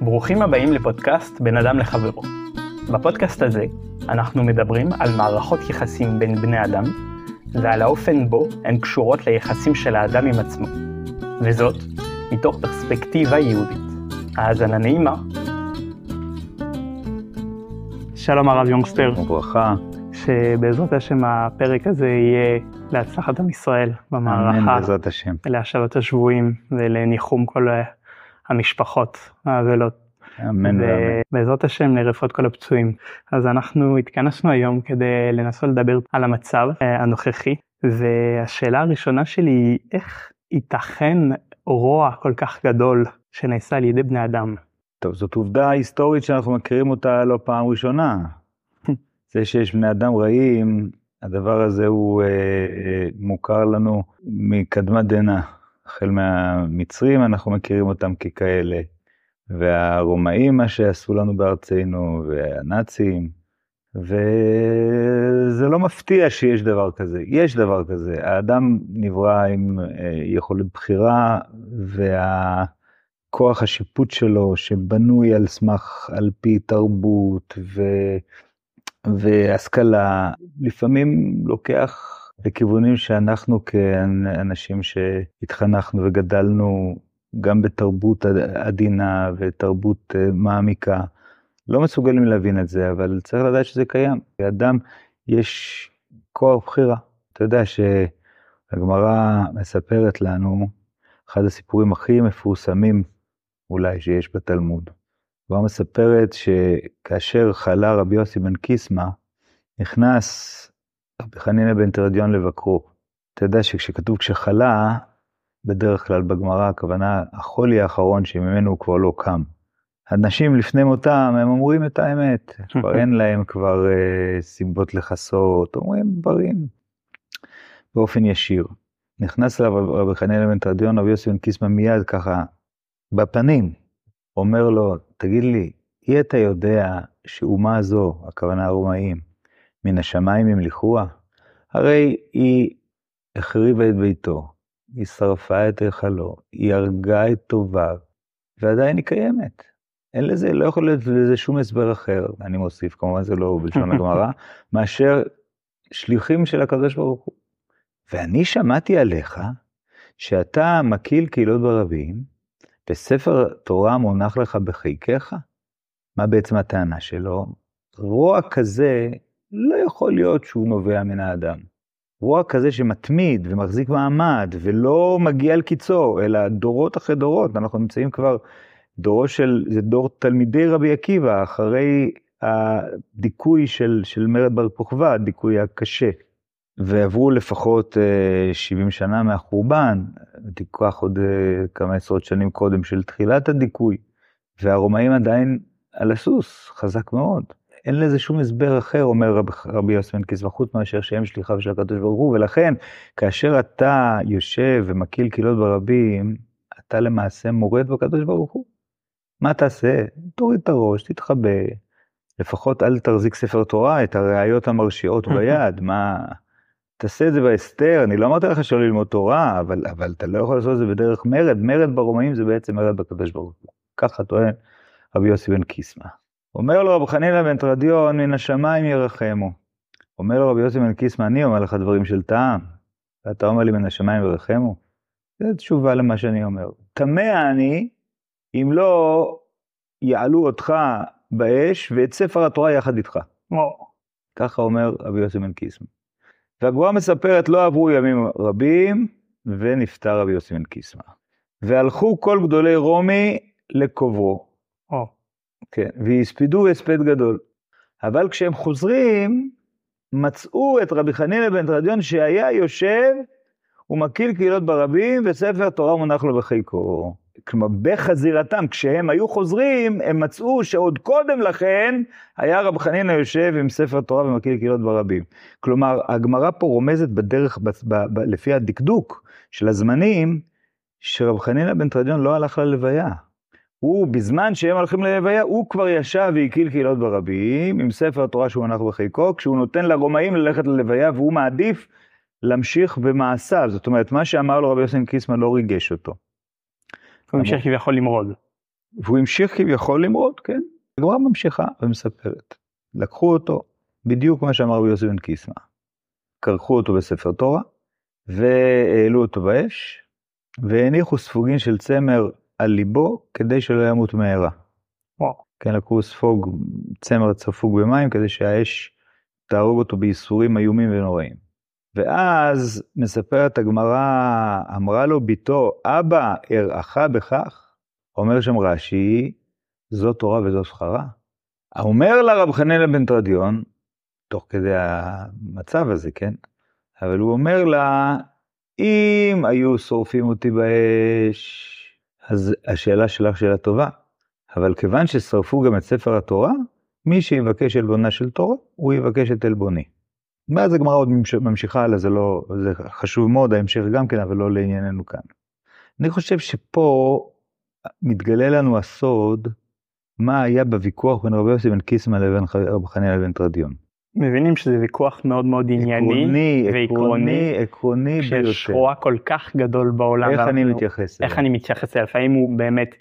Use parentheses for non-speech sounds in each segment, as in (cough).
ברוכים הבאים לפודקאסט בין אדם לחברו. בפודקאסט הזה אנחנו מדברים על מערכות יחסים בין בני אדם ועל האופן בו הן קשורות ליחסים של האדם עם עצמו, וזאת מתוך פרספקטיבה יהודית. האזנה נעימה. שלום הרב יונגסטר. וברכה. שבעזרת השם הפרק הזה יהיה להצלחת עם ישראל במערכה. אמן בעזרת השם. להשבת השבויים ולניחום כל המשפחות האבלות. אמן ואמן. ובעזרת השם לרפואת כל הפצועים. אז אנחנו התכנסנו היום כדי לנסות לדבר על המצב אה, הנוכחי, והשאלה הראשונה שלי היא איך ייתכן רוע כל כך גדול שנעשה על ידי בני אדם? טוב, זאת עובדה היסטורית שאנחנו מכירים אותה לא פעם ראשונה. (laughs) זה שיש בני אדם רעים, הדבר הזה הוא אה, אה, מוכר לנו מקדמת דנא. החל מהמצרים אנחנו מכירים אותם ככאלה, והרומאים מה שעשו לנו בארצנו, והנאצים, וזה לא מפתיע שיש דבר כזה, יש דבר כזה, האדם נברא עם אה, יכולת בחירה, והכוח השיפוט שלו שבנוי על סמך, על פי תרבות ו... והשכלה, לפעמים לוקח לכיוונים שאנחנו כאנשים שהתחנכנו וגדלנו גם בתרבות עדינה ותרבות אה, מעמיקה, לא מסוגלים להבין את זה, אבל צריך לדעת שזה קיים. לאדם יש כוח בחירה. אתה יודע שהגמרא מספרת לנו, אחד הסיפורים הכי מפורסמים אולי שיש בתלמוד. הגמרא מספרת שכאשר חלה רבי יוסי בן קיסמא, נכנס רבי חנינא בן תרדיון לבקרו. אתה יודע שכשכתוב כשחלה, בדרך כלל בגמרא הכוונה החולי האחרון שממנו הוא כבר לא קם. אנשים לפני מותם הם אומרים את האמת, כבר (laughs) אין להם כבר uh, סיבות לכסות, אומרים דברים באופן ישיר. נכנס אליו רבי חנינא בן תרדיון, רבי יוסי בן קיסמא מיד ככה בפנים, אומר לו, תגיד לי, אי אתה יודע שאומה זו, הכוונה הרומאים, מן השמיים ימליכוה? הרי היא החריבה את ביתו, היא שרפה את היכלו, היא הרגה את טוביו, ועדיין היא קיימת. אין לזה, לא יכול להיות לזה שום הסבר אחר, אני מוסיף, כמובן זה לא בלשון הגמרא, (laughs) מאשר שליחים של הקדוש ברוך הוא. ואני שמעתי עליך שאתה מקיל קהילות ברבים, וספר תורה מונח לך בחיקך? מה בעצם הטענה שלו? רוע כזה לא יכול להיות שהוא נובע מן האדם. רוע כזה שמתמיד ומחזיק מעמד ולא מגיע אל קיצו, אלא דורות אחרי דורות, אנחנו נמצאים כבר דורו של, זה דור תלמידי רבי עקיבא, אחרי הדיכוי של, של מרד בר כוכבא, הדיכוי הקשה. ועברו לפחות 70 אה, שנה מהחורבן, תיקח עוד אה, כמה עשרות שנים קודם של תחילת הדיכוי, והרומאים עדיין על הסוס, חזק מאוד. אין לזה שום הסבר אחר, אומר רב, רבי יוסי בן קיסבא, חוץ מאשר שהם שליחיו של הקדוש ברוך הוא, ולכן כאשר אתה יושב ומקיל קהילות ברבים, אתה למעשה מורד בקדוש ברוך הוא. מה תעשה? תוריד את הראש, תתחבא, לפחות אל תחזיק ספר תורה, את הראיות המרשיעות (laughs) ביד, מה... תעשה את זה בהסתר, אני לא אמרתי לך שלא ללמוד תורה, אבל, אבל אתה לא יכול לעשות את זה בדרך מרד, מרד ברומאים זה בעצם מרד בקדוש ברוך הוא. ככה טוען רבי יוסי בן קיסמא. אומר לו רב חנינא בן תרדיון, מן השמיים ירחמו. אומר לו רבי יוסי בן קיסמא, אני אומר לך דברים של טעם, ואתה אומר לי מן השמיים ירחמו? זו תשובה למה שאני אומר. תמה אני, אם לא יעלו אותך באש ואת ספר התורה יחד איתך. ככה אומר רבי יוסי בן קיסמא. והגבוהה מספרת, לא עברו ימים רבים, ונפטר רבי יוסי בן קיסמא. והלכו כל גדולי רומי לקוברו. כן, והספידו הספד גדול. אבל כשהם חוזרים, מצאו את רבי חנינא בן תרדיון שהיה יושב ומקיל קהילות ברבים וספר תורה מונח לו בחיקו. כלומר, בחזירתם, כשהם היו חוזרים, הם מצאו שעוד קודם לכן היה רב חנינא יושב עם ספר תורה ומקיל קהילות ברבים. כלומר, הגמרא פה רומזת בדרך, ב, ב, ב, לפי הדקדוק של הזמנים, שרב חנינא בן תרדיון לא הלך ללוויה. הוא, בזמן שהם הולכים ללוויה, הוא כבר ישב והקיל קהילות ברבים, עם ספר התורה שהוא הנח בחיקו, כשהוא נותן לרומאים ללכת ללוויה, והוא מעדיף להמשיך במעשיו. זאת אומרת, מה שאמר לו רבי יוסן קיסמן לא ריגש אותו. הוא המשיך כביכול למרוד. והוא המשיך כביכול למרוד, כן? הגמרא ממשיכה ומספרת. לקחו אותו, בדיוק מה שאמר רבי יוסי בן קיסמא. כרכו אותו בספר תורה, והעלו אותו באש, והניחו ספוגין של צמר על ליבו, כדי שלא ימות מהרה. וואו. כן, לקחו ספוג, צמר צפוג במים, כדי שהאש תהרוג אותו בייסורים איומים ונוראים. ואז מספרת הגמרא, אמרה לו בתו, אבא, אראך בכך? אומר שם רש"י, זו תורה וזו שכרה. אומר לה רב חנינא בן תרדיון, תוך כדי המצב הזה, כן? אבל הוא אומר לה, אם היו שורפים אותי באש, אז השאלה שלך שאלה טובה. אבל כיוון ששרפו גם את ספר התורה, מי שיבקש עלבונה של תורה, הוא יבקש את עלבוני. ואז הגמרא עוד ממשיכה הלאה, זה לא, זה חשוב מאוד, ההמשך גם כן, אבל לא לענייננו כאן. אני חושב שפה מתגלה לנו הסוד, מה היה בוויכוח בין רבי יוסי בן קיסמא לבין רבי חנינא בן תרדיון. מבינים שזה ויכוח מאוד מאוד ענייני עקרוני, ועקרוני, עקרוני, עקרוני ביותר. רוע כל כך גדול בעולם. איך אני מתייחס איך אליו? אני מתייחס אליו, האם הוא באמת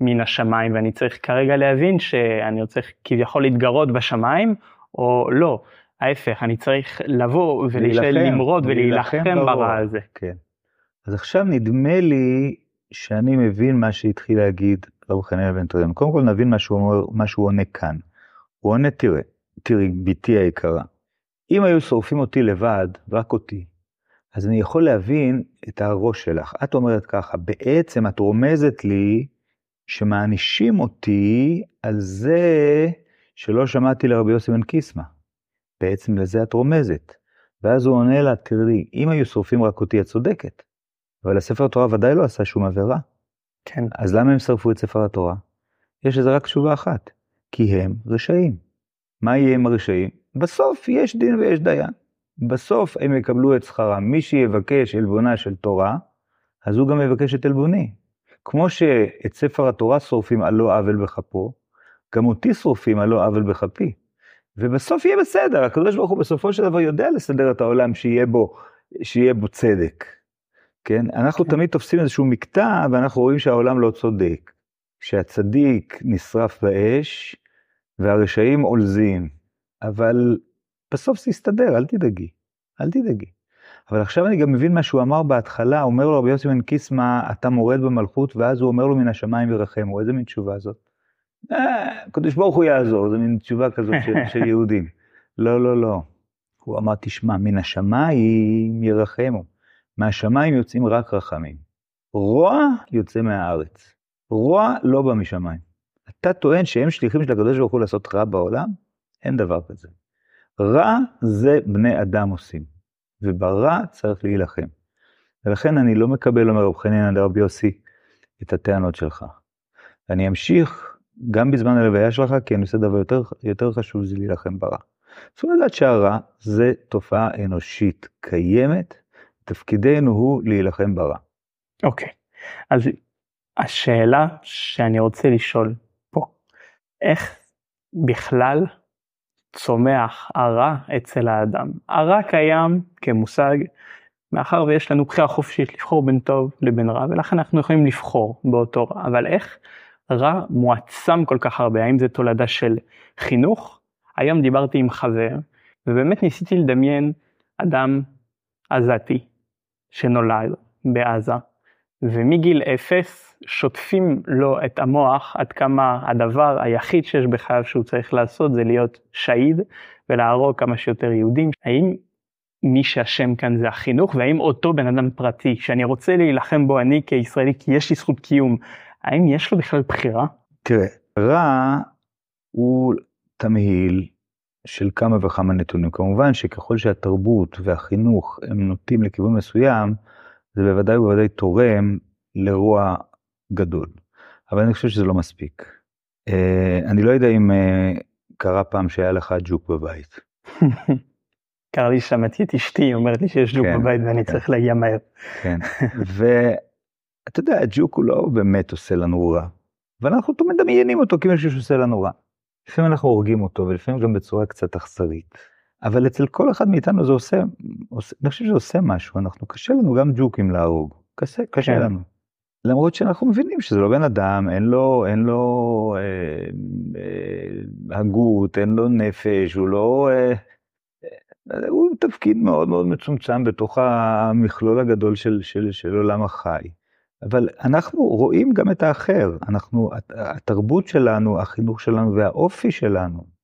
מן השמיים ואני צריך כרגע להבין שאני צריך כביכול להתגרות בשמיים או לא. ההפך, אני צריך לבוא ולהישאר להילחם, למרוד להילחם ולהילחם. ברע הזה. כן. אז עכשיו נדמה לי שאני מבין מה שהתחיל להגיד רב חנינא בן תרדיון. קודם כל נבין מה שהוא, אומר, מה שהוא עונה כאן. הוא עונה, תראה, תראי, בתי היקרה, אם היו שורפים אותי לבד, רק אותי, אז אני יכול להבין את הראש שלך. את אומרת ככה, בעצם את רומזת לי שמענישים אותי על זה שלא שמעתי לרבי יוסי בן קיסמא. בעצם לזה את רומזת. ואז הוא עונה לה, תראי, אם היו שורפים רק אותי, את צודקת. אבל הספר התורה ודאי לא עשה שום עבירה. כן, אז למה הם שרפו את ספר התורה? יש לזה רק תשובה אחת, כי הם רשעים. מה יהיה עם הרשעים? בסוף יש דין ויש דיין. בסוף הם יקבלו את שכרם. מי שיבקש עלבונה של תורה, אז הוא גם יבקש את עלבוני. כמו שאת ספר התורה שורפים על לא עוול בכפו, גם אותי שורפים על לא עוול בכפי. ובסוף יהיה בסדר, הקדוש ברוך הוא בסופו של דבר יודע לסדר את העולם שיהיה בו, שיהיה בו צדק. כן? אנחנו כן. תמיד תופסים איזשהו מקטע ואנחנו רואים שהעולם לא צודק. שהצדיק נשרף באש והרשעים עולזים. אבל בסוף זה יסתדר, אל תדאגי, אל תדאגי. אבל עכשיו אני גם מבין מה שהוא אמר בהתחלה, אומר לו רבי יוסי בן קיסמא, אתה מורד במלכות, ואז הוא אומר לו מן השמיים ירחמו, איזה מין תשובה זאת? אה, הקדוש ברוך הוא יעזור, זו מין תשובה כזאת של, של יהודים. לא, לא, לא. הוא אמר, תשמע, מן השמיים ירחמו. מהשמיים יוצאים רק רחמים. רוע יוצא מהארץ. רוע לא בא משמיים. אתה טוען שהם שליחים של הקדוש ברוך הוא לעשות רע בעולם? אין דבר כזה. רע זה בני אדם עושים, וברע צריך להילחם. ולכן אני לא מקבל, אומר רב חנינא לרבי יוסי, את הטענות שלך. ואני אמשיך גם בזמן הלוויה שלך, כי אני עושה דבר יותר, יותר חשוב, זה להילחם ברע. צריכים לדעת שהרע זה תופעה אנושית קיימת, תפקידנו הוא להילחם ברע. אוקיי. אז השאלה שאני רוצה לשאול איך בכלל צומח הרע אצל האדם? הרע קיים כמושג, מאחר ויש לנו בחירה חופשית לבחור בין טוב לבין רע, ולכן אנחנו יכולים לבחור באותו רע, אבל איך רע מועצם כל כך הרבה? האם זה תולדה של חינוך? היום דיברתי עם חבר, ובאמת ניסיתי לדמיין אדם עזתי שנולד בעזה, ומגיל אפס שוטפים לו את המוח עד כמה הדבר היחיד שיש בחייו שהוא צריך לעשות זה להיות שהיד ולהרוג כמה שיותר יהודים. האם מי שאשם כאן זה החינוך והאם אותו בן אדם פרטי שאני רוצה להילחם בו אני כישראלי כי יש לי זכות קיום, האם יש לו בכלל בחירה? תראה, רע הוא תמהיל של כמה וכמה נתונים. כמובן שככל שהתרבות והחינוך הם נוטים לכיוון מסוים, זה בוודאי ובוודאי תורם לרוע גדול. אבל אני חושב שזה לא מספיק. אה, אני לא יודע אם אה, קרה פעם שהיה לך ג'וק בבית. (laughs) קרה לי שמעתי את אשתי אומרת לי שיש ג'וק כן, בבית ואני כן. צריך להגיע מהר. כן. (laughs) ואתה יודע, הג'וק הוא לא באמת עושה לנו רע, אבל אנחנו מדמיינים אותו כמישהו שעושה לנו רע. לפעמים אנחנו הורגים אותו, ולפעמים גם בצורה קצת אכזרית. אבל אצל כל אחד מאיתנו זה עושה, עושה אני חושב שזה עושה משהו, אנחנו, קשה לנו גם ג'וקים להרוג. קשה, קשה כן. לנו. למרות שאנחנו מבינים שזה לא בן אדם, אין לו, אין לו אה, אה, הגות, אין לו נפש, הוא לא... אה, אה, הוא תפקיד מאוד מאוד מצומצם בתוך המכלול הגדול של, של, של עולם החי. אבל אנחנו רואים גם את האחר, אנחנו, התרבות שלנו, החינוך שלנו והאופי שלנו,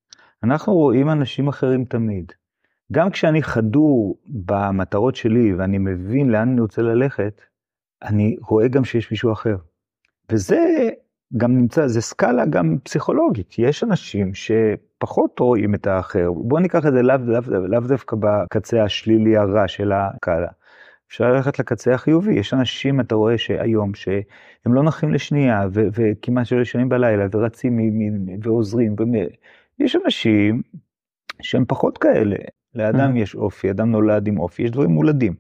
אנחנו רואים אנשים אחרים תמיד. גם כשאני חדור במטרות שלי ואני מבין לאן אני רוצה ללכת, אני רואה גם שיש מישהו אחר. וזה גם נמצא, זה סקאלה גם פסיכולוגית. יש אנשים שפחות רואים את האחר. בואו ניקח את זה לאו לאו, לאו דווקא בקצה השלילי הרע של הסקאלה. אפשר ללכת לקצה החיובי. יש אנשים, אתה רואה שהיום, שהם לא נחים לשנייה, וכמעט שלא ישנים בלילה, ורצים ועוזרים. יש אנשים שהם פחות כאלה. לאדם mm. יש אופי, אדם נולד עם אופי, יש דברים מולדים.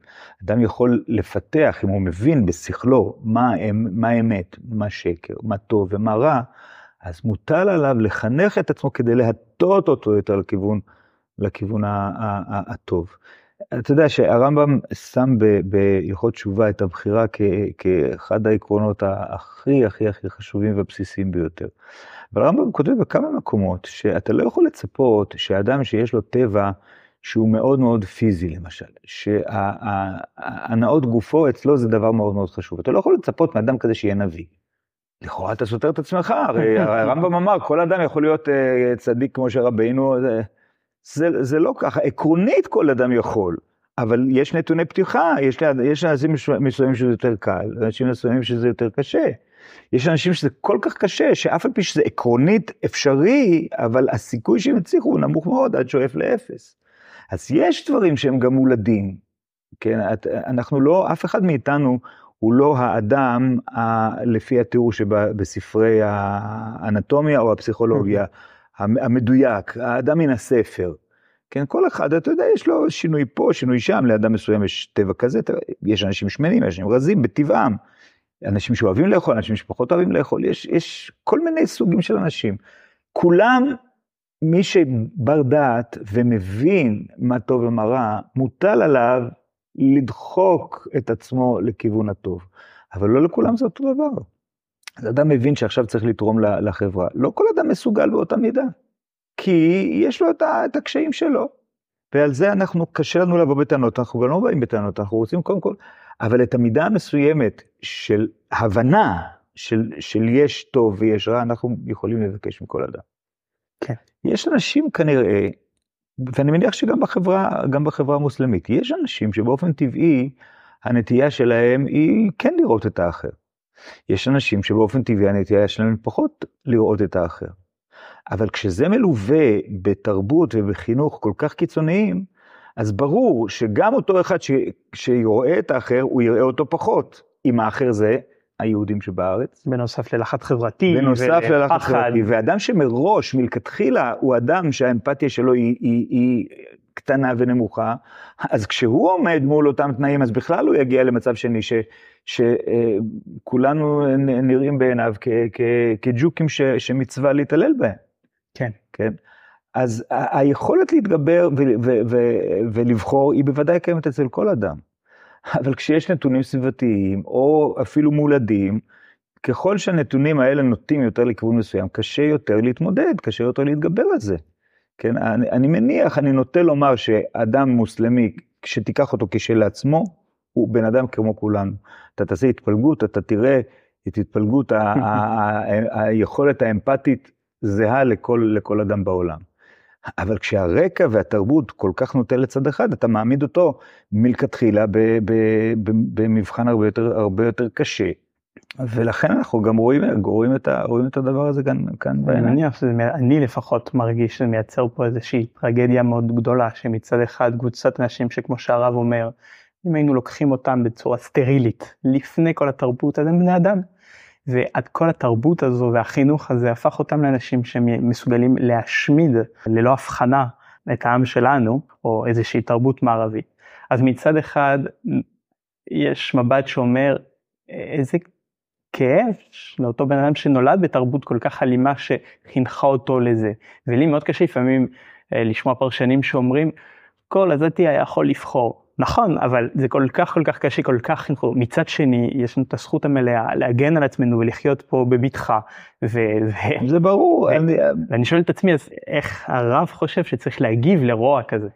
אדם יכול לפתח, אם הוא מבין בשכלו מה, מה אמת, מה שקר, מה טוב ומה רע, אז מוטל עליו לחנך את עצמו כדי להטות אותו יותר לכיוון, לכיוון הטוב. אתה יודע שהרמב"ם שם בהלכות תשובה את הבחירה כאחד העקרונות הכי הכי הכי חשובים והבסיסיים ביותר. אבל הרמב"ם כותב בכמה מקומות שאתה לא יכול לצפות שאדם שיש לו טבע שהוא מאוד מאוד פיזי למשל, שהנאות גופו אצלו זה דבר מאוד מאוד חשוב. אתה לא יכול לצפות מאדם כזה שיהיה נביא. לכאורה אתה סותר את עצמך, הרי (laughs) הרמב"ם אמר, כל אדם יכול להיות uh, צדיק כמו שרבינו, זה, זה, לא ככה, עקרונית כל אדם יכול, אבל יש נתוני פתיחה, יש, יש אנשים מסוימים שזה יותר קל, אנשים מסוימים שזה יותר קשה. יש אנשים שזה כל כך קשה, שאף על פי שזה עקרונית אפשרי, אבל הסיכוי שהם יצליחו הוא נמוך מאוד, עד שואף לאפס. אז יש דברים שהם גם מולדים, כן, אנחנו לא, אף אחד מאיתנו הוא לא האדם ה, לפי התיאור שבספרי האנטומיה או הפסיכולוגיה המדויק, האדם מן הספר. כן, כל אחד, אתה יודע, יש לו שינוי פה, שינוי שם, לאדם מסוים יש טבע כזה, יש אנשים שמנים, יש אנשים רזים בטבעם, אנשים שאוהבים לאכול, אנשים שפחות אוהבים לאכול, יש, יש כל מיני סוגים של אנשים. כולם מי שבר דעת ומבין מה טוב ומה רע, מוטל עליו לדחוק את עצמו לכיוון הטוב. אבל לא לכולם זה אותו דבר. אז אדם מבין שעכשיו צריך לתרום לחברה. לא כל אדם מסוגל באותה מידה, כי יש לו את הקשיים שלו. ועל זה אנחנו, קשה לנו לבוא בטענות, אנחנו גם לא באים בטענות, אנחנו רוצים קודם כל, אבל את המידה המסוימת של הבנה של, של יש טוב ויש רע, אנחנו יכולים לבקש מכל אדם. כן. יש אנשים כנראה, ואני מניח שגם בחברה, גם בחברה המוסלמית, יש אנשים שבאופן טבעי הנטייה שלהם היא כן לראות את האחר. יש אנשים שבאופן טבעי הנטייה שלהם פחות לראות את האחר. אבל כשזה מלווה בתרבות ובחינוך כל כך קיצוניים, אז ברור שגם אותו אחד ש... שרואה את האחר, הוא יראה אותו פחות. אם האחר זה היהודים שבארץ. בנוסף ללחץ חברתי. בנוסף ללחץ חברתי, ואדם שמראש, מלכתחילה, הוא אדם שהאמפתיה שלו היא, היא, היא קטנה ונמוכה, אז כשהוא עומד מול אותם תנאים, אז בכלל הוא יגיע למצב שני, שכולנו נראים בעיניו כ, כ, כג'וקים ש, שמצווה להתעלל בהם. כן. כן? אז היכולת להתגבר ו- ו- ו- ולבחור היא בוודאי קיימת אצל כל אדם. אבל כשיש נתונים סביבתיים, או אפילו מולדים, ככל שהנתונים האלה נוטים יותר לכיוון מסוים, קשה יותר להתמודד, קשה יותר להתגבר על זה. כן, אני, אני מניח, אני נוטה לומר שאדם מוסלמי, כשתיקח אותו כשלעצמו, הוא בן אדם כמו כולנו. אתה תעשה התפלגות, אתה תראה את התפלגות היכולת האמפתית זהה לכל, לכל אדם בעולם. אבל כשהרקע והתרבות כל כך נוטה לצד אחד, אתה מעמיד אותו מלכתחילה במבחן הרבה יותר, הרבה יותר קשה. ולכן אנחנו גם רואים, רואים, את, ה, רואים את הדבר הזה כאן, כאן בעיניים. אני שאני לפחות מרגיש שזה מייצר פה איזושהי טרגדיה מאוד גדולה, שמצד אחד קבוצת אנשים שכמו שהרב אומר, אם היינו לוקחים אותם בצורה סטרילית, לפני כל התרבות, אז הם בני אדם. ועד כל התרבות הזו והחינוך הזה הפך אותם לאנשים שמסוגלים להשמיד ללא הבחנה את העם שלנו, או איזושהי תרבות מערבית. אז מצד אחד יש מבט שאומר איזה כאב לאותו בן אדם שנולד בתרבות כל כך אלימה שחינכה אותו לזה. ולי מאוד קשה לפעמים אה, לשמוע פרשנים שאומרים כל עזתי היה יכול לבחור. נכון, אבל זה כל כך כל כך קשה, כל כך, מצד שני, יש לנו את הזכות המלאה להגן על עצמנו ולחיות פה בבטחה. ו... זה ברור. אני... ואני שואל את עצמי, אז איך הרב חושב שצריך להגיב לרוע כזה?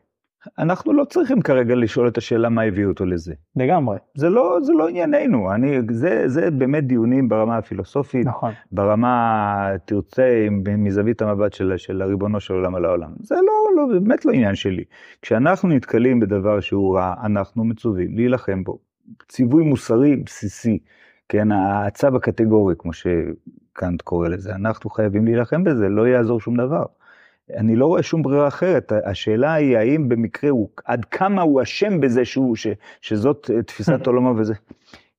אנחנו לא צריכים כרגע לשאול את השאלה מה הביא אותו לזה. לגמרי. זה לא, זה לא ענייננו, אני, זה, זה באמת דיונים ברמה הפילוסופית, נכון. ברמה, תרצה, מזווית המבט של, של הריבונו של עולם על העולם. זה לא, לא, באמת לא עניין שלי. כשאנחנו נתקלים בדבר שהוא רע, אנחנו מצווים להילחם בו. ציווי מוסרי בסיסי, כן, הצו הקטגורי, כמו שקאנט קורא לזה, אנחנו חייבים להילחם בזה, לא יעזור שום דבר. אני לא רואה שום ברירה אחרת. השאלה היא האם במקרה הוא, עד כמה הוא אשם בזה שהוא, ש, שזאת אה, תפיסת (laughs) עולמו וזה.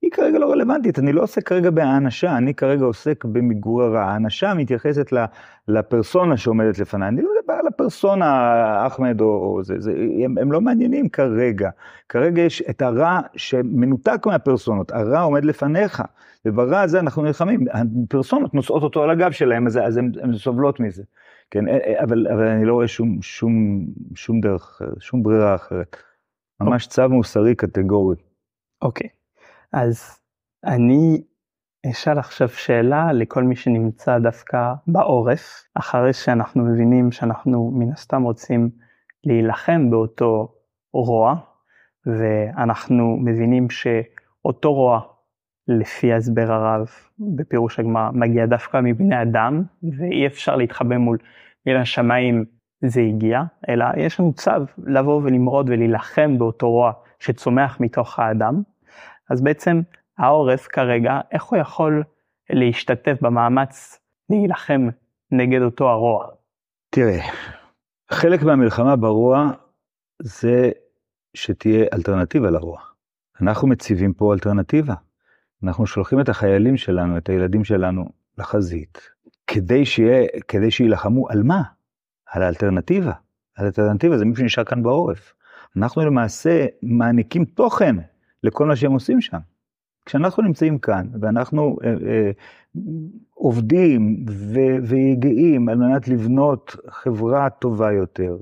היא כרגע לא רלוונטית, אני לא עוסק כרגע בהאנשה, אני כרגע עוסק במיגור הרע. האנשה מתייחסת לפרסונה שעומדת לפניי, אני לא מדבר על הפרסונה, אחמד או, או זה, זה הם, הם לא מעניינים כרגע. כרגע יש את הרע שמנותק מהפרסונות, הרע עומד לפניך, וברע הזה אנחנו נלחמים. הפרסונות נושאות אותו על הגב שלהם, אז, אז הן סובלות מזה. כן, אה, אה, אבל, אבל אני לא רואה שום, שום, שום דרך, שום ברירה אחרת. ממש צו מוסרי קטגורי. אוקיי, אז אני אשאל עכשיו שאלה לכל מי שנמצא דווקא בעורף, אחרי שאנחנו מבינים שאנחנו מן הסתם רוצים להילחם באותו רוע, ואנחנו מבינים שאותו רוע, לפי הסבר הרב בפירוש הגמרא, מגיע דווקא מבני אדם, ואי אפשר להתחבא מול מן השמיים זה הגיע, אלא יש לנו צו לבוא ולמרוד ולהילחם באותו רוע שצומח מתוך האדם. אז בעצם העורף כרגע, איך הוא יכול להשתתף במאמץ להילחם נגד אותו הרוע? תראה, חלק מהמלחמה ברוע זה שתהיה אלטרנטיבה לרוע. אנחנו מציבים פה אלטרנטיבה. אנחנו שולחים את החיילים שלנו, את הילדים שלנו, לחזית, כדי שיהיה, כדי שיילחמו על מה? על האלטרנטיבה. האלטרנטיבה זה מי שנשאר כאן בעורף. אנחנו למעשה מעניקים תוכן לכל מה שהם עושים שם. כשאנחנו נמצאים כאן ואנחנו אה, אה, עובדים וגאים על מנת לבנות חברה טובה יותר,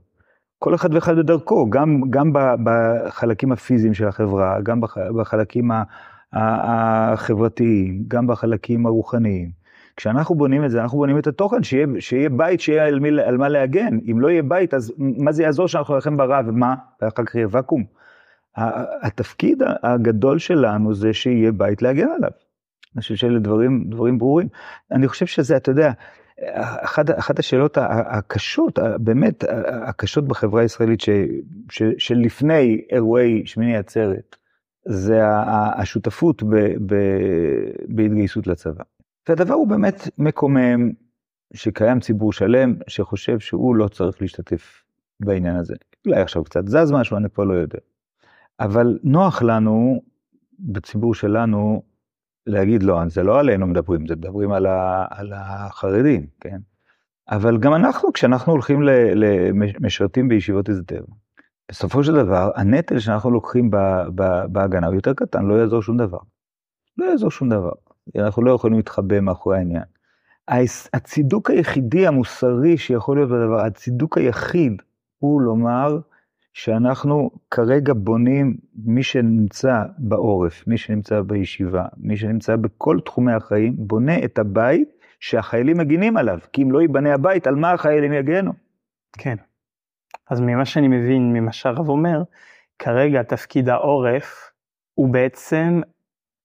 כל אחד ואחד בדרכו, גם, גם בחלקים הפיזיים של החברה, גם בחלקים החברתיים, גם בחלקים הרוחניים. כשאנחנו בונים את זה, אנחנו בונים את התוכן, שיהיה, שיהיה בית שיהיה על, מי, על מה להגן. אם לא יהיה בית, אז מה זה יעזור שאנחנו נלחם ברע, ומה? ואחר כך יהיה ואקום. התפקיד הגדול שלנו זה שיהיה בית להגן עליו. אני חושב שאלה דברים, דברים ברורים. אני חושב שזה, אתה יודע, אחת, אחת השאלות הקשות, באמת הקשות בחברה הישראלית, ש, ש, שלפני אירועי שמיני עצרת, זה השותפות ב, ב, בהתגייסות לצבא. והדבר הוא באמת מקומם שקיים ציבור שלם שחושב שהוא לא צריך להשתתף בעניין הזה. אולי עכשיו קצת זז משהו, אני פה לא יודע. אבל נוח לנו, בציבור שלנו, להגיד לא, זה לא עלינו מדברים, זה מדברים על, ה, על החרדים, כן? אבל גם אנחנו, כשאנחנו הולכים למשרתים בישיבות הסדר, בסופו של דבר, הנטל שאנחנו לוקחים בהגנה הוא יותר קטן, לא יעזור שום דבר. לא יעזור שום דבר. אנחנו לא יכולים להתחבא מאחורי העניין. הצידוק היחידי המוסרי שיכול להיות בדבר, הצידוק היחיד הוא לומר שאנחנו כרגע בונים, מי שנמצא בעורף, מי שנמצא בישיבה, מי שנמצא בכל תחומי החיים, בונה את הבית שהחיילים מגינים עליו, כי אם לא ייבנה הבית, על מה החיילים יגנו? כן. אז ממה שאני מבין, ממה שהרב אומר, כרגע תפקיד העורף הוא בעצם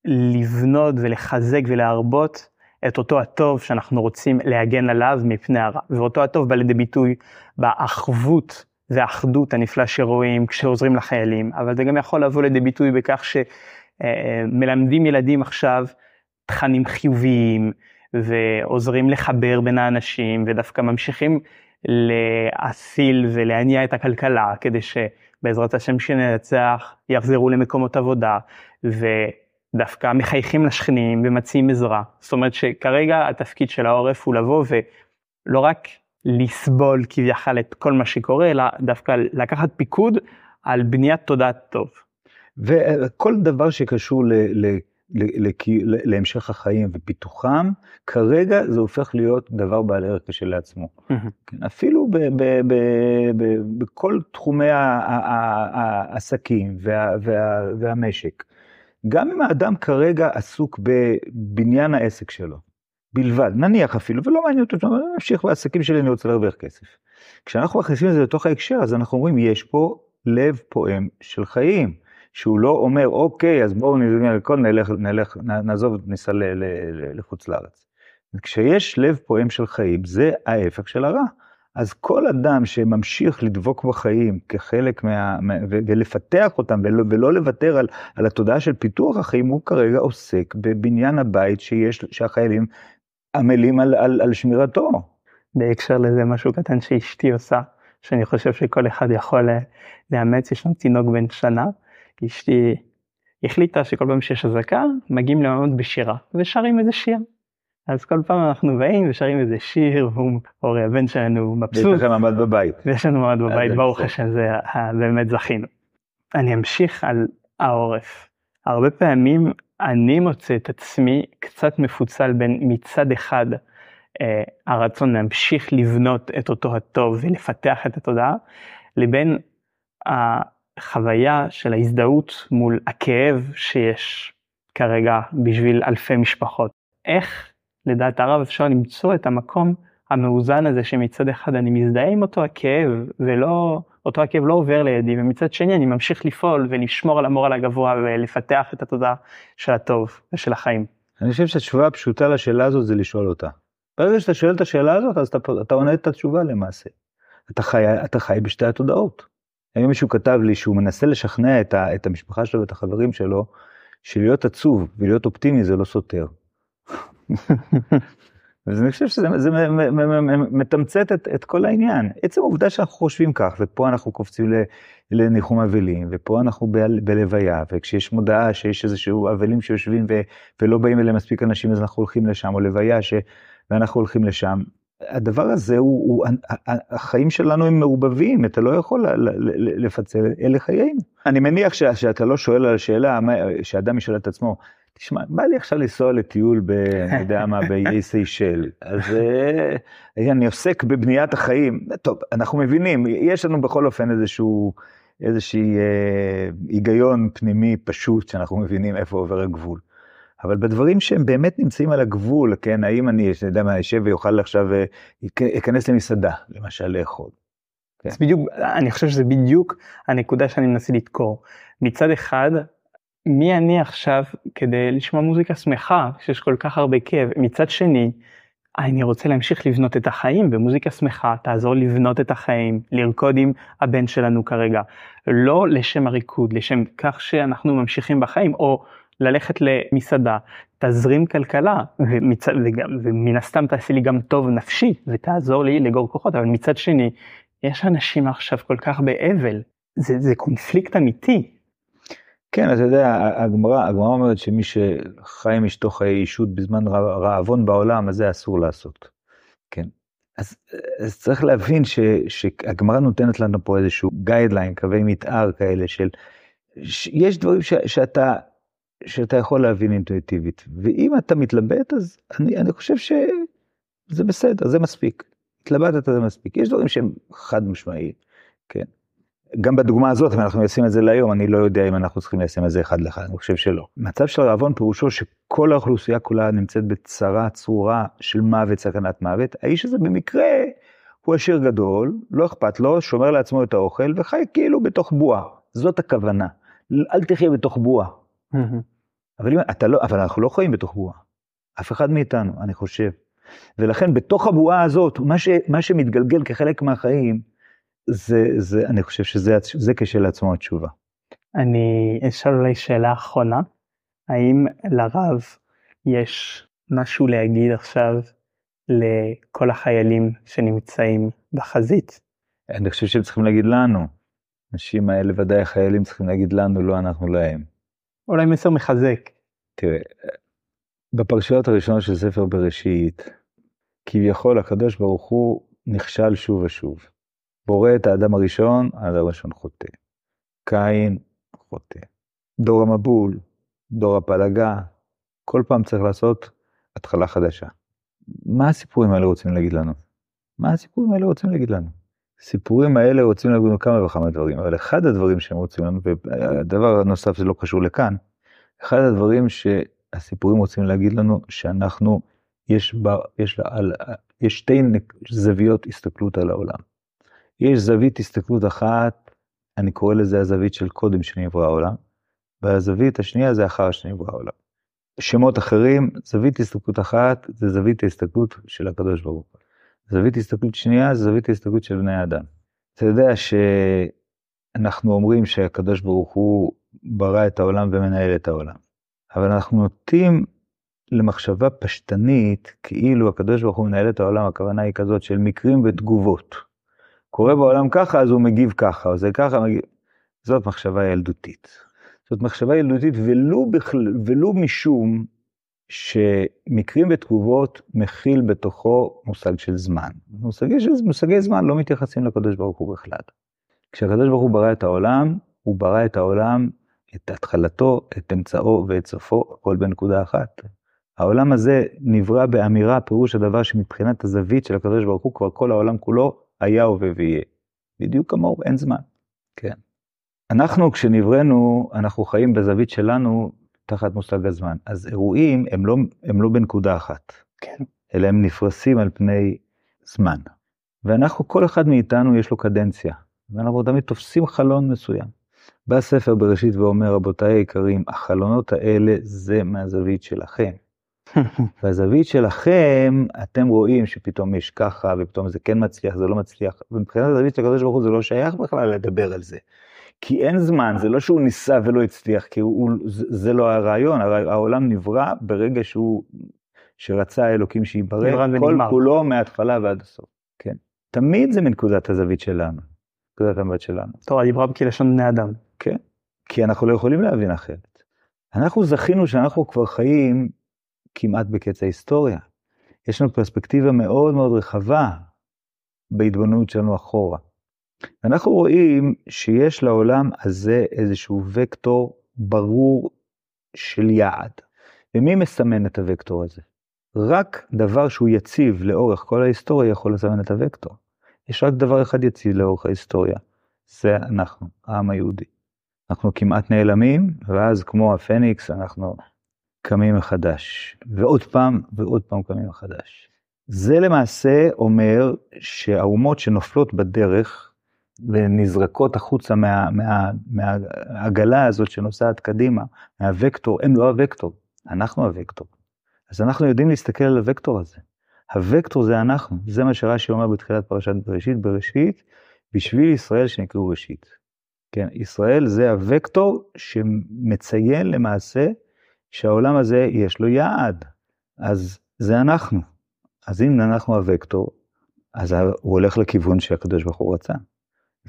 לבנות ולחזק ולהרבות את אותו הטוב שאנחנו רוצים להגן עליו מפני הרע. ואותו הטוב בא לידי ביטוי באחוות והאחדות הנפלא שרואים כשעוזרים לחיילים, אבל זה גם יכול לבוא לידי ביטוי בכך שמלמדים ילדים עכשיו תכנים חיוביים ועוזרים לחבר בין האנשים ודווקא ממשיכים להסיל ולהניע את הכלכלה כדי שבעזרת השם שננצח יחזרו למקומות עבודה. ו... דווקא מחייכים לשכנים ומציעים עזרה. זאת אומרת שכרגע התפקיד של העורף הוא לבוא ולא רק לסבול כביכול את כל מה שקורה, אלא דווקא לקחת פיקוד על בניית תודעת טוב. וכל דבר שקשור להמשך החיים ופיתוחם, כרגע זה הופך להיות דבר בעל ערך כשלעצמו. כן, אפילו בכל תחומי העסקים וה, וה, והמשק. גם אם האדם כרגע עסוק בבניין העסק שלו, בלבד, נניח אפילו, ולא מעניין אותו, אני אמשיך בעסקים שלי, אני רוצה להרוויח כסף. כשאנחנו מכניסים את זה לתוך ההקשר, אז אנחנו אומרים, יש פה לב פועם של חיים. שהוא לא אומר, אוקיי, אז בואו נלך, נלך, נעזוב, ניסע לחוץ לארץ. כשיש לב פועם של חיים, זה ההפך של הרע. אז כל אדם שממשיך לדבוק בחיים כחלק מה... ולפתח אותם ולא, ולא לוותר על, על התודעה של פיתוח החיים, הוא כרגע עוסק בבניין הבית שיש, שהחיילים עמלים על, על, על שמירתו. בהקשר לזה משהו קטן שאשתי עושה, שאני חושב שכל אחד יכול אה, לאמץ, יש לנו תינוק בן שנה, אשתי החליטה שכל פעם שיש אזעקה מגיעים לעמוד בשירה ושרים איזה שיר. אז כל פעם אנחנו באים ושרים איזה שיר אורי הבן שלנו מבסוט. יש לכם מעמד בבית. ויש לנו מעמד בבית ברוך השם זה באמת זכינו. אני אמשיך על העורף. הרבה פעמים אני מוצא את עצמי קצת מפוצל בין מצד אחד אה, הרצון להמשיך לבנות את אותו הטוב ולפתח את התודעה לבין החוויה של ההזדהות מול הכאב שיש כרגע בשביל אלפי משפחות. איך לדעת הרב אפשר למצוא את המקום המאוזן הזה שמצד אחד אני מזדהה עם אותו הכאב ולא אותו הכאב לא עובר לידי ומצד שני אני ממשיך לפעול ולשמור על המורל הגבוה ולפתח את התודעה של הטוב ושל החיים. אני חושב שהתשובה הפשוטה לשאלה הזאת זה לשאול אותה. ברגע שאתה שואל את השאלה הזאת אז אתה, אתה עונה את התשובה למעשה. אתה חי, אתה חי בשתי התודעות. היום מישהו כתב לי שהוא מנסה לשכנע את, ה, את המשפחה שלו ואת החברים שלו, שלהיות עצוב ולהיות אופטימי זה לא סותר. (laughs) אז אני חושב שזה זה מתמצת את, את כל העניין. עצם העובדה שאנחנו חושבים כך, ופה אנחנו קופצים לניחום אבלים, ופה אנחנו ב, בלוויה, וכשיש מודעה שיש איזשהו אבלים שיושבים ו, ולא באים אליהם מספיק אנשים, אז אנחנו הולכים לשם, או לוויה ש, ואנחנו הולכים לשם. הדבר הזה הוא, הוא, החיים שלנו הם מעובבים, אתה לא יכול לפצל, אלה חיים. אני מניח ש, שאתה לא שואל על השאלה, שאדם ישאל את עצמו, תשמע, בא לי עכשיו לנסוע לטיול ב... אני יודע מה, (laughs) באיי סיישל, אז אה, אני עוסק בבניית החיים. טוב, אנחנו מבינים, יש לנו בכל אופן איזשהו, איזשהי אה, היגיון פנימי פשוט, שאנחנו מבינים איפה עובר הגבול. אבל בדברים שהם באמת נמצאים על הגבול, כן, האם אני, אני יודע מה, אשב ויוכל עכשיו, אכנס למסעדה, למשל, לאכול. כן. אז בדיוק, אני חושב שזה בדיוק הנקודה שאני מנסה לדקור. מצד אחד, מי אני עכשיו כדי לשמוע מוזיקה שמחה, שיש כל כך הרבה כאב. מצד שני, אני רוצה להמשיך לבנות את החיים ומוזיקה שמחה תעזור לבנות את החיים, לרקוד עם הבן שלנו כרגע. לא לשם הריקוד, לשם כך שאנחנו ממשיכים בחיים, או ללכת למסעדה, תזרים כלכלה, ומצ... וגם, ומן הסתם תעשי לי גם טוב נפשי, ותעזור לי לגור כוחות, אבל מצד שני, יש אנשים עכשיו כל כך באבל, זה, זה קונפליקט אמיתי. כן, אתה יודע, הגמרא, אומרת שמי שחי עם אשתו חיי אישות בזמן רעבון בעולם, אז זה אסור לעשות. כן. אז, אז צריך להבין שהגמרא נותנת לנו פה איזשהו גיידליין, קווי מתאר כאלה של, יש דברים ש, שאתה שאתה יכול להבין אינטואיטיבית. ואם אתה מתלבט, אז אני, אני חושב שזה בסדר, זה מספיק. התלבטת זה מספיק. יש דברים שהם חד משמעיים, כן. גם בדוגמה הזאת, אם אנחנו נשים את זה להיום, אני לא יודע אם אנחנו צריכים לשים את זה אחד לאחד, אני חושב שלא. מצב של רעבון פירושו שכל האוכלוסייה כולה נמצאת בצרה צרורה של מוות, סכנת מוות. האיש הזה במקרה הוא עשיר גדול, לא אכפת לו, שומר לעצמו את האוכל וחי כאילו בתוך בועה. זאת הכוונה. אל תחיה בתוך בועה. אבל, אם, אתה לא, אבל אנחנו לא חיים בתוך בועה. אף אחד מאיתנו, אני חושב. ולכן בתוך הבועה הזאת, מה, ש, מה שמתגלגל כחלק מהחיים, זה, זה, אני חושב שזה זה כשלעצמו התשובה. אני אשאל אולי שאלה אחרונה, האם לרב יש משהו להגיד עכשיו לכל החיילים שנמצאים בחזית? אני חושב שהם צריכים להגיד לנו. האנשים האלה, ודאי החיילים צריכים להגיד לנו, לא אנחנו להם. אולי מסר מחזק. תראה, בפרשיות הראשונות של ספר בראשית, כביכול הקדוש ברוך הוא נכשל שוב ושוב. בורא את האדם הראשון, האדם הראשון חוטא. קין חוטא. דור המבול, דור הפלגה, כל פעם צריך לעשות התחלה חדשה. מה הסיפורים האלה רוצים להגיד לנו? מה הסיפורים האלה רוצים להגיד לנו? הסיפורים האלה רוצים להגיד לנו כמה וכמה דברים, אבל אחד הדברים שהם רוצים לנו, והדבר הנוסף זה לא קשור לכאן, אחד הדברים שהסיפורים רוצים להגיד לנו, שאנחנו, יש, בה, יש, על, יש שתי זוויות הסתכלות על העולם. יש זווית הסתכלות אחת, אני קורא לזה הזווית של קודם שנברא העולם, והזווית השנייה זה אחר שנברא העולם. שמות אחרים, זווית הסתכלות אחת זה זווית ההסתכלות של הקדוש ברוך הוא. זווית הסתכלות שנייה זה זווית ההסתכלות של בני האדם. אתה יודע שאנחנו אומרים שהקדוש ברוך הוא ברא את העולם ומנהל את העולם, אבל אנחנו נוטים למחשבה פשטנית כאילו הקדוש ברוך הוא מנהל את העולם, הכוונה היא כזאת של מקרים ותגובות. קורה בעולם ככה אז הוא מגיב ככה, או זה ככה, מגיב... זאת מחשבה ילדותית. זאת מחשבה ילדותית ולו, בכלל, ולו משום שמקרים ותגובות מכיל בתוכו מושג של זמן. מושגי, של, מושגי זמן לא מתייחסים לקדוש ברוך הוא בכלל. כשהקדוש ברוך הוא ברא את העולם, הוא ברא את העולם, את התחלתו, את אמצעו ואת סופו, הכל בנקודה אחת. העולם הזה נברא באמירה, פירוש הדבר שמבחינת הזווית של הקדוש ברוך הוא, כבר כל העולם כולו היה הווה ויהיה. בדיוק כמוהו, אין זמן. כן. אנחנו כשנבראנו, אנחנו חיים בזווית שלנו תחת מושג הזמן. אז אירועים הם לא, הם לא בנקודה אחת, כן. אלא הם נפרסים על פני זמן. ואנחנו, כל אחד מאיתנו יש לו קדנציה, ואנחנו תמיד תופסים חלון מסוים. בא ספר בראשית ואומר, רבותיי היקרים, החלונות האלה זה מהזווית שלכם. (laughs) והזווית שלכם, אתם רואים שפתאום יש ככה, ופתאום זה כן מצליח, זה לא מצליח, ומבחינת הזווית של הקדוש ברוך הוא זה לא שייך בכלל לדבר על זה. כי אין זמן, זה לא שהוא ניסה ולא הצליח, כי הוא, זה, לא הרעיון, העולם נברא ברגע שהוא, שרצה האלוקים שיברא, כל כולו מההתחלה ועד הסוף, כן. תמיד זה מנקודת הזווית שלנו, נקודת המבט שלנו. תורה דיברה כלשון בני אדם. כן, כי אנחנו לא יכולים להבין אחרת. אנחנו זכינו שאנחנו כבר חיים כמעט בקץ ההיסטוריה. יש לנו פרספקטיבה מאוד מאוד רחבה בהתבוננות שלנו אחורה. אנחנו רואים שיש לעולם הזה איזשהו וקטור ברור של יעד. ומי מסמן את הוקטור הזה? רק דבר שהוא יציב לאורך כל ההיסטוריה יכול לסמן את הוקטור. יש רק דבר אחד יציב לאורך ההיסטוריה, זה אנחנו, העם היהודי. אנחנו כמעט נעלמים, ואז כמו הפניקס אנחנו קמים מחדש, ועוד פעם ועוד פעם קמים מחדש. זה למעשה אומר שהאומות שנופלות בדרך, ונזרקות החוצה מה, מה, מהעגלה הזאת שנוסעת קדימה, מהוקטור, הם לא הוקטור, אנחנו הוקטור. אז אנחנו יודעים להסתכל על הוקטור הזה. הוקטור זה אנחנו, זה מה שרש"י אומר בתחילת פרשת בראשית, בראשית, בשביל ישראל שנקראו ראשית. כן, ישראל זה הוקטור שמציין למעשה שהעולם הזה יש לו יעד, אז זה אנחנו. אז אם אנחנו הוקטור, אז הוא הולך לכיוון שהקדוש ברוך הוא רצה.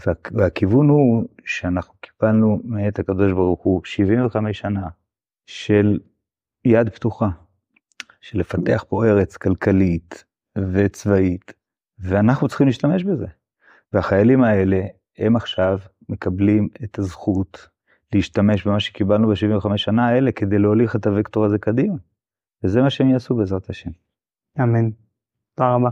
וה, והכיוון הוא שאנחנו קיבלנו מאת הקדוש ברוך הוא 75 שנה של יד פתוחה, של לפתח פה ארץ כלכלית וצבאית, ואנחנו צריכים להשתמש בזה. והחיילים האלה, הם עכשיו מקבלים את הזכות להשתמש במה שקיבלנו ב-75 שנה האלה כדי להוליך את הוקטור הזה קדימה. וזה מה שהם יעשו בעזרת השם. אמן. תודה רבה.